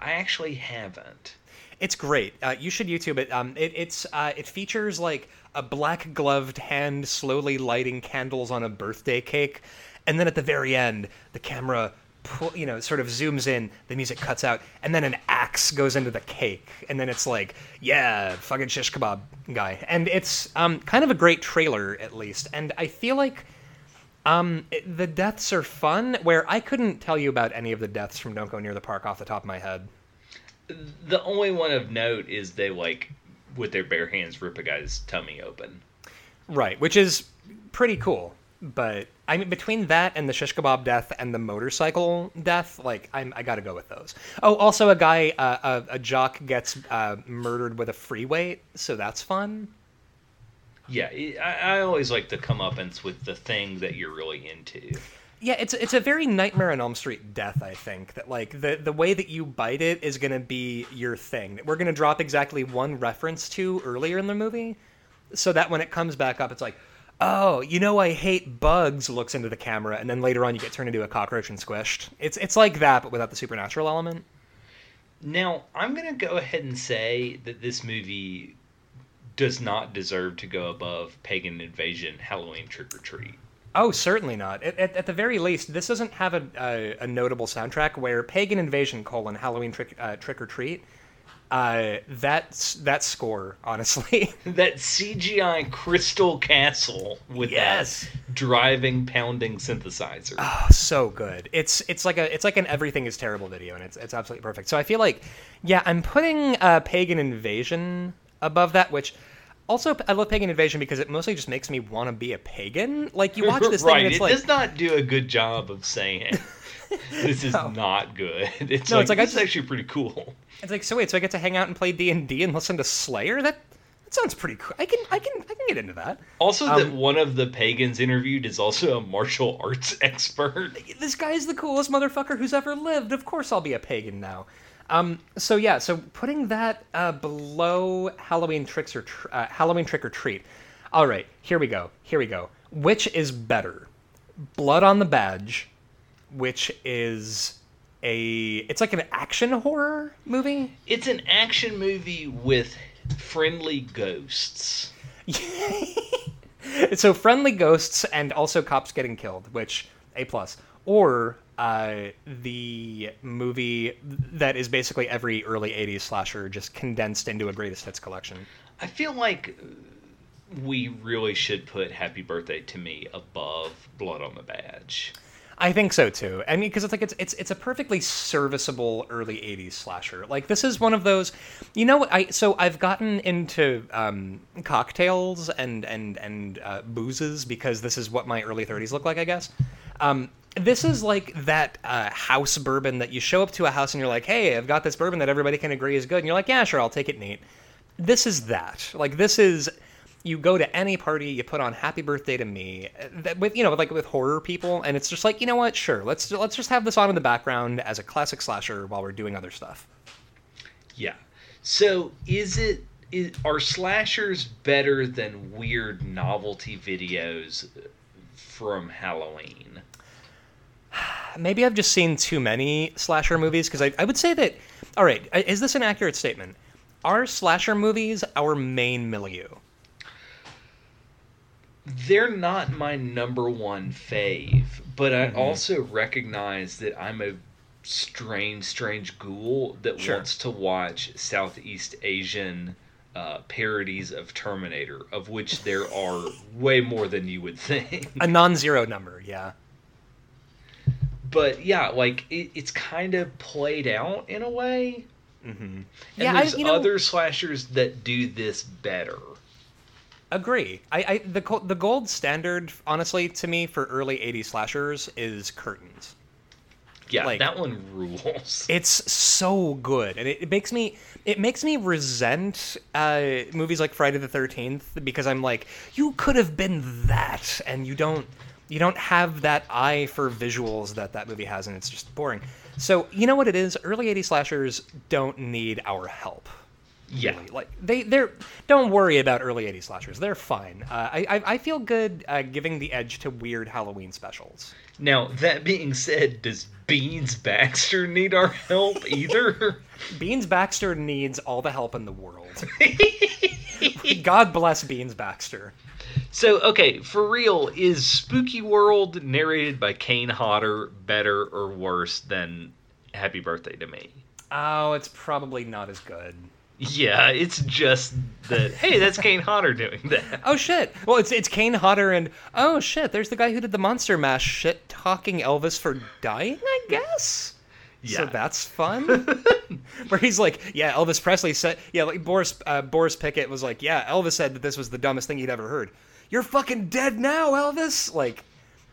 I actually haven't. It's great. Uh, you should YouTube it. Um, it it's uh, it features like a black gloved hand slowly lighting candles on a birthday cake, and then at the very end, the camera. Pull, you know, sort of zooms in, the music cuts out, and then an axe goes into the cake, and then it's like, yeah, fucking shish kebab guy, and it's um, kind of a great trailer at least, and I feel like um, the deaths are fun. Where I couldn't tell you about any of the deaths from Don't Go Near the Park off the top of my head the only one of note is they like with their bare hands rip a guy's tummy open. Right, which is pretty cool. But I mean, between that and the shish kebab death and the motorcycle death, like I'm, I got to go with those. Oh, also a guy, uh, a, a, jock gets uh, murdered with a free weight, so that's fun. Yeah, I, I always like to come up with the thing that you're really into. Yeah, it's it's a very Nightmare on Elm Street death. I think that like the the way that you bite it is going to be your thing. We're going to drop exactly one reference to earlier in the movie, so that when it comes back up, it's like, oh, you know, I hate bugs. Looks into the camera, and then later on, you get turned into a cockroach and squished. It's it's like that, but without the supernatural element. Now, I'm going to go ahead and say that this movie does not deserve to go above Pagan Invasion Halloween Trick or Treat. Oh, certainly not. At, at, at, the very least, this doesn't have a, a, a, notable soundtrack. Where Pagan Invasion: colon Halloween Trick uh, Trick or Treat, uh, that's that score, honestly. that CGI Crystal Castle with yes. that driving, pounding synthesizer. Oh, so good. It's it's like a it's like an everything is terrible video, and it's it's absolutely perfect. So I feel like, yeah, I'm putting uh, Pagan Invasion above that, which also, I love Pagan Invasion because it mostly just makes me want to be a pagan. Like you watch this right. thing, and it's like it like does not do a good job of saying this is no. not good. It's no, like, it's like this is actually pretty cool. It's like so wait, so I get to hang out and play D and D and listen to Slayer. That that sounds pretty cool. I can I can I can get into that. Also, um, that one of the pagans interviewed is also a martial arts expert. This guy is the coolest motherfucker who's ever lived. Of course, I'll be a pagan now. Um, so yeah, so putting that uh, below Halloween tricks or tr- uh, Halloween trick or treat. All right, here we go. Here we go. Which is better, Blood on the Badge, which is a it's like an action horror movie. It's an action movie with friendly ghosts. so friendly ghosts and also cops getting killed, which a plus. Or uh, the movie that is basically every early 80s slasher just condensed into a greatest hits collection. I feel like we really should put Happy Birthday to Me above Blood on the Badge. I think so too. I mean, because it's like it's it's it's a perfectly serviceable early '80s slasher. Like this is one of those, you know. I so I've gotten into um, cocktails and and and uh, boozes because this is what my early 30s look like, I guess. Um, this is like that uh, house bourbon that you show up to a house and you're like, hey, I've got this bourbon that everybody can agree is good. And you're like, yeah, sure, I'll take it neat. This is that. Like, this is. You go to any party, you put on "Happy Birthday to Me" that with you know like with horror people, and it's just like you know what, sure, let's let's just have this on in the background as a classic slasher while we're doing other stuff. Yeah. So is it is, are slashers better than weird novelty videos from Halloween? Maybe I've just seen too many slasher movies because I, I would say that. All right, is this an accurate statement? Are slasher movies our main milieu? They're not my number one fave, but I mm-hmm. also recognize that I'm a strange, strange ghoul that sure. wants to watch Southeast Asian uh, parodies of Terminator, of which there are way more than you would think. A non-zero number, yeah. But yeah, like it, it's kind of played out in a way. Mm-hmm. And yeah, there's I, you know, other slashers that do this better. Agree. I, I the the gold standard, honestly, to me for early '80s slashers is curtains. Yeah, like, that one rules. It's so good, and it, it makes me it makes me resent uh, movies like Friday the Thirteenth because I'm like, you could have been that, and you don't you don't have that eye for visuals that that movie has, and it's just boring. So you know what it is? Early '80s slashers don't need our help. Yeah, really. like they they're don't worry about early '80s slashers. They're fine. Uh, I, I feel good uh, giving the edge to weird Halloween specials. Now that being said, does Beans Baxter need our help either? Beans Baxter needs all the help in the world. God bless Beans Baxter. So, okay, for real, is Spooky World narrated by Kane Hodder better or worse than Happy Birthday to Me? Oh, it's probably not as good. Yeah, it's just that. Hey, that's Kane Hodder doing that. Oh shit! Well, it's it's Kane Hodder and oh shit, there's the guy who did the Monster Mash shit talking Elvis for dying. I guess. Yeah. So that's fun. Where he's like, yeah, Elvis Presley said, yeah, like Boris uh, Boris Pickett was like, yeah, Elvis said that this was the dumbest thing he'd ever heard. You're fucking dead now, Elvis. Like,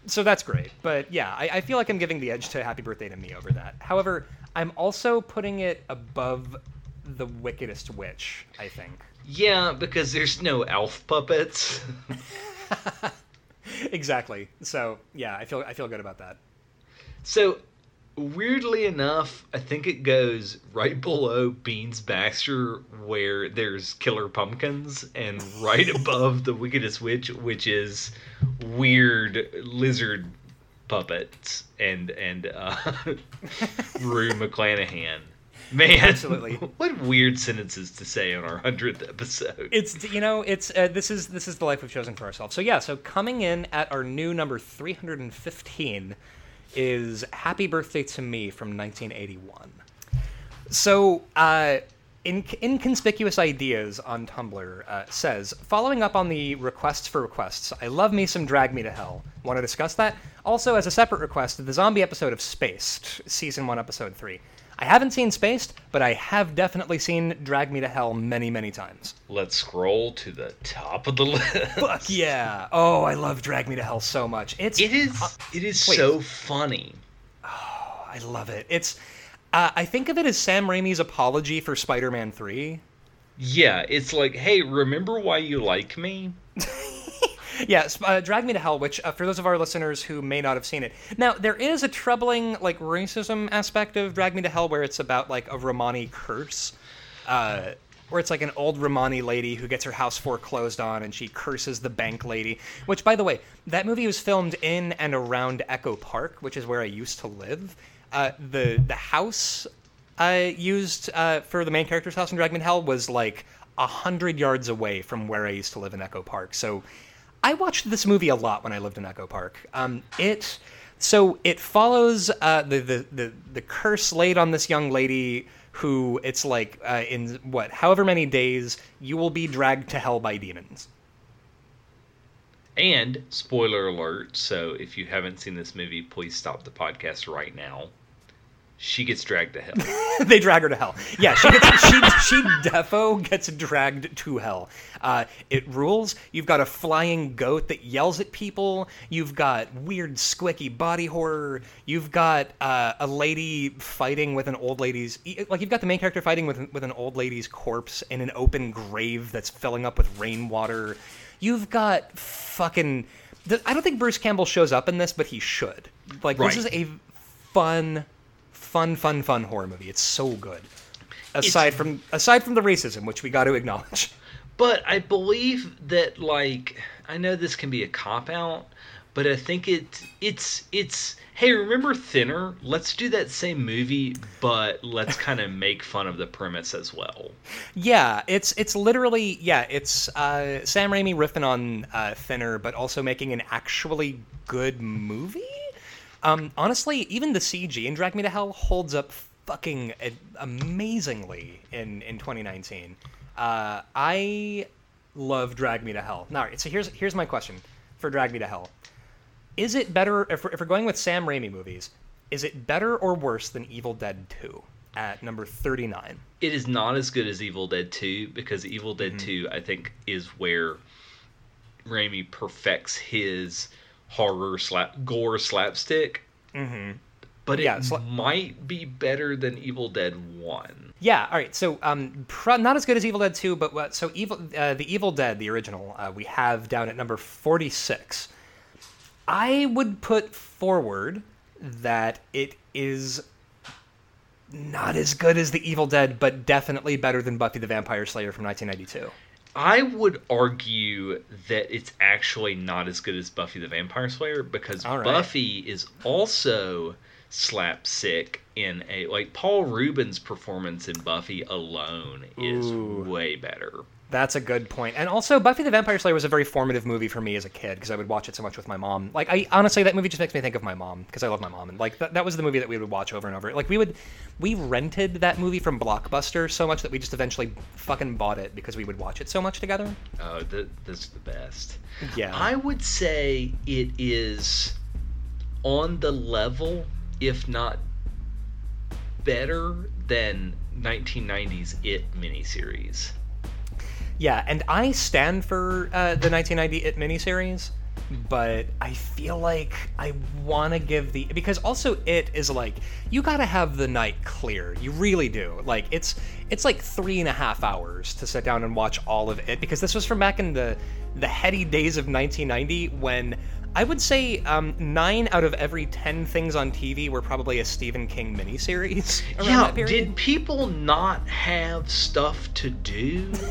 so that's great. But yeah, I, I feel like I'm giving the edge to Happy Birthday to Me over that. However, I'm also putting it above the wickedest witch, I think. Yeah, because there's no elf puppets. exactly. So yeah, I feel I feel good about that. So weirdly enough, I think it goes right below Beans Baxter, where there's Killer Pumpkins, and right above the Wickedest Witch, which is weird lizard puppets and and uh, Rue McClanahan. Man, absolutely. What weird sentences to say on our hundredth episode. It's you know it's uh, this is this is the life we've chosen for ourselves. So yeah, so coming in at our new number three hundred and fifteen is "Happy Birthday to Me" from nineteen eighty one. So. Uh, in- Inconspicuous Ideas on Tumblr uh, says, following up on the requests for requests, I love me some Drag Me to Hell. Want to discuss that? Also, as a separate request, the zombie episode of Spaced, season one, episode three. I haven't seen Spaced, but I have definitely seen Drag Me to Hell many, many times. Let's scroll to the top of the list. Fuck yeah! Oh, I love Drag Me to Hell so much. It's it is uh, it is wait. so funny. Oh, I love it. It's uh, I think of it as Sam Raimi's apology for Spider-Man Three. Yeah, it's like, hey, remember why you like me? Yeah, uh, Drag Me to Hell, which uh, for those of our listeners who may not have seen it, now there is a troubling like racism aspect of Drag Me to Hell where it's about like a Romani curse, uh, where it's like an old Romani lady who gets her house foreclosed on and she curses the bank lady. Which, by the way, that movie was filmed in and around Echo Park, which is where I used to live. Uh, the the house used uh, for the main character's house in Drag Me to Hell was like a hundred yards away from where I used to live in Echo Park. So I watched this movie a lot when I lived in Echo Park. Um, it so it follows uh, the, the the the curse laid on this young lady who it's like uh, in what however many days you will be dragged to hell by demons. And spoiler alert! So if you haven't seen this movie, please stop the podcast right now. She gets dragged to hell. they drag her to hell. Yeah, she gets she she defo gets dragged to hell. Uh, it rules. You've got a flying goat that yells at people. You've got weird squicky body horror. You've got uh, a lady fighting with an old lady's like you've got the main character fighting with with an old lady's corpse in an open grave that's filling up with rainwater. You've got fucking. I don't think Bruce Campbell shows up in this, but he should. Like Right. this is a fun fun, fun, fun horror movie. It's so good. Aside It's- from aside from the racism, which we got to acknowledge. But I believe that like I know this can be a cop out, but I think it it's it's hey, remember Thinner? Let's do that same movie, but let's kind of make fun of the premise as well. Yeah, it's it's literally yeah, it's uh, Sam Raimi riffing on uh, Thinner, but also making an actually good movie. Um, honestly, even the CG in Drag Me to Hell holds up fucking amazingly in in 2019. Uh, I love Drag Me to Hell. Now, right, so here's here's my question for Drag Me to Hell. Is it better if we're, if we're going with Sam Raimi movies? Is it better or worse than Evil Dead 2 at number 39? It is not as good as Evil Dead 2 because Evil Dead Mm-hmm. 2 I think is where Raimi perfects his horror slap gore slapstick. Mm-hmm. But it Yeah, sla- might be better than Evil Dead 1. Yeah. All right. So, um, pro- not as good as Evil Dead Two, but what? So, Evil, uh, the Evil Dead, the original, uh, we have down at number forty-six. I would put forward that it is not as good as the Evil Dead, but definitely better than Buffy the Vampire Slayer from 1992. I would argue that it's actually not as good as Buffy the Vampire Slayer because right. Buffy is also slapstick in a like Paul Reubens' performance in Buffy alone is Ooh. way better. That's a good point. And also, Buffy the Vampire Slayer was a very formative movie for me as a kid because I would watch it so much with my mom. Like, I honestly, that movie just makes me think of my mom because I love my mom. And, like, that, that was the movie that we would watch over and over. Like, we would, we rented that movie from Blockbuster so much that we just eventually fucking bought it because we would watch it so much together. Oh, th- that's the best. Yeah. I would say it is on the level, if not better, than 1990's It miniseries. Yeah, and I stand for uh, the 1990 It miniseries, but I feel like I want to give the because also It is like you got to have the night clear. You really do. Like it's it's like three and a half hours to sit down and watch all of it because this was from back in the the heady days of 1990 when. I would say um, nine out of every ten things on TV were probably a Stephen King miniseries. Around Yeah, that period. did people not have stuff to do?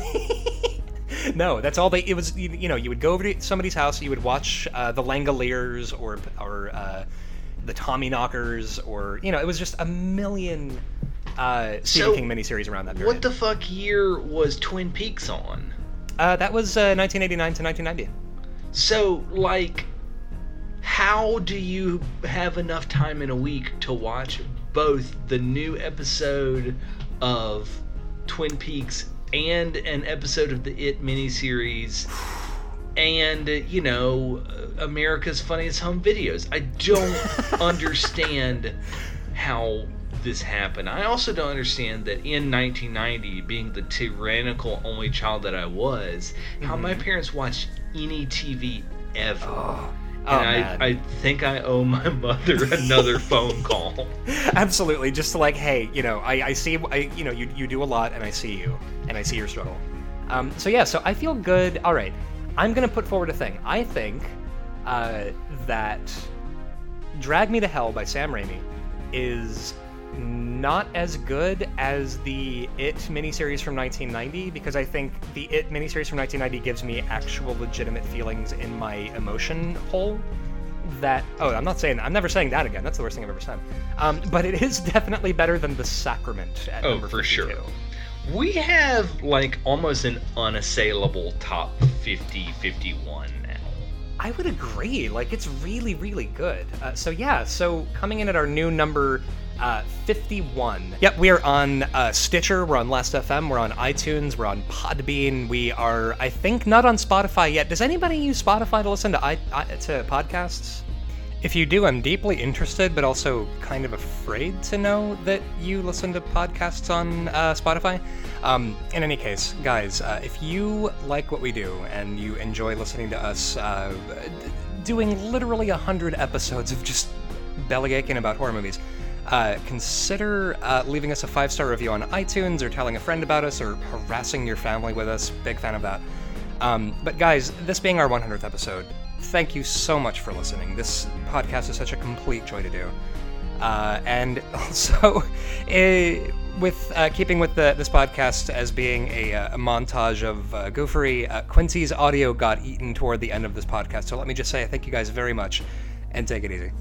No, that's all they. It was you, you know you would go over to somebody's house, you would watch uh, the Langoliers or or uh, the Tommyknockers, or you know it was just a million uh, Stephen So, King miniseries around that period. what the fuck year was Twin Peaks on? Uh, that was uh, 1989 to 1990. So, like, how do you have enough time in a week to watch both the new episode of Twin Peaks and an episode of the It miniseries and, you know, America's Funniest Home Videos? I don't understand how this happened. I also don't understand that in 1990, being the tyrannical only child that I was, how my mm-hmm. parents watched any TV ever. Oh, and man. I, I think I owe my mother another phone call. Absolutely, just to like, hey, you know, I, I see, I, you know, you, you do a lot, and I see you, and I see your struggle. Um, so yeah, so I feel good. All right, I'm gonna put forward a thing. I think uh, that "Drag Me to Hell" by Sam Raimi is not as good as the It miniseries from 1990 because I think the It miniseries from 1990 gives me actual legitimate feelings in my emotion hole that oh i'm not saying that. i'm never saying that again that's the worst thing i've ever said um, but it is definitely better than the sacrament at Oh, for sure. We have like almost an unassailable top 50 51 now. i would agree like it's really really good uh, so yeah so coming in at our new number uh, 51 yep we are on uh, stitcher we're on last fm we're on itunes we're on podbean we are i think not on spotify yet. Does anybody use spotify to listen to I, I, to podcasts? If you do, I'm deeply interested, but also kind of afraid to know that you listen to podcasts on uh, Spotify. Um, in any case, guys, uh, if you like what we do and you enjoy listening to us uh, doing literally 100 episodes of just belly aching about horror movies, uh, consider uh, leaving us a five star review on iTunes or telling a friend about us or harassing your family with us. Big fan of that. Um, but guys, this being our 100th episode, thank you so much for listening. This podcast is such a complete joy to do. Uh, and also, uh, with uh, keeping with the, this podcast as being a, uh, a montage of uh, goofery, uh, Quincy's audio got eaten toward the end of this podcast. So let me just say thank you guys very much and take it easy.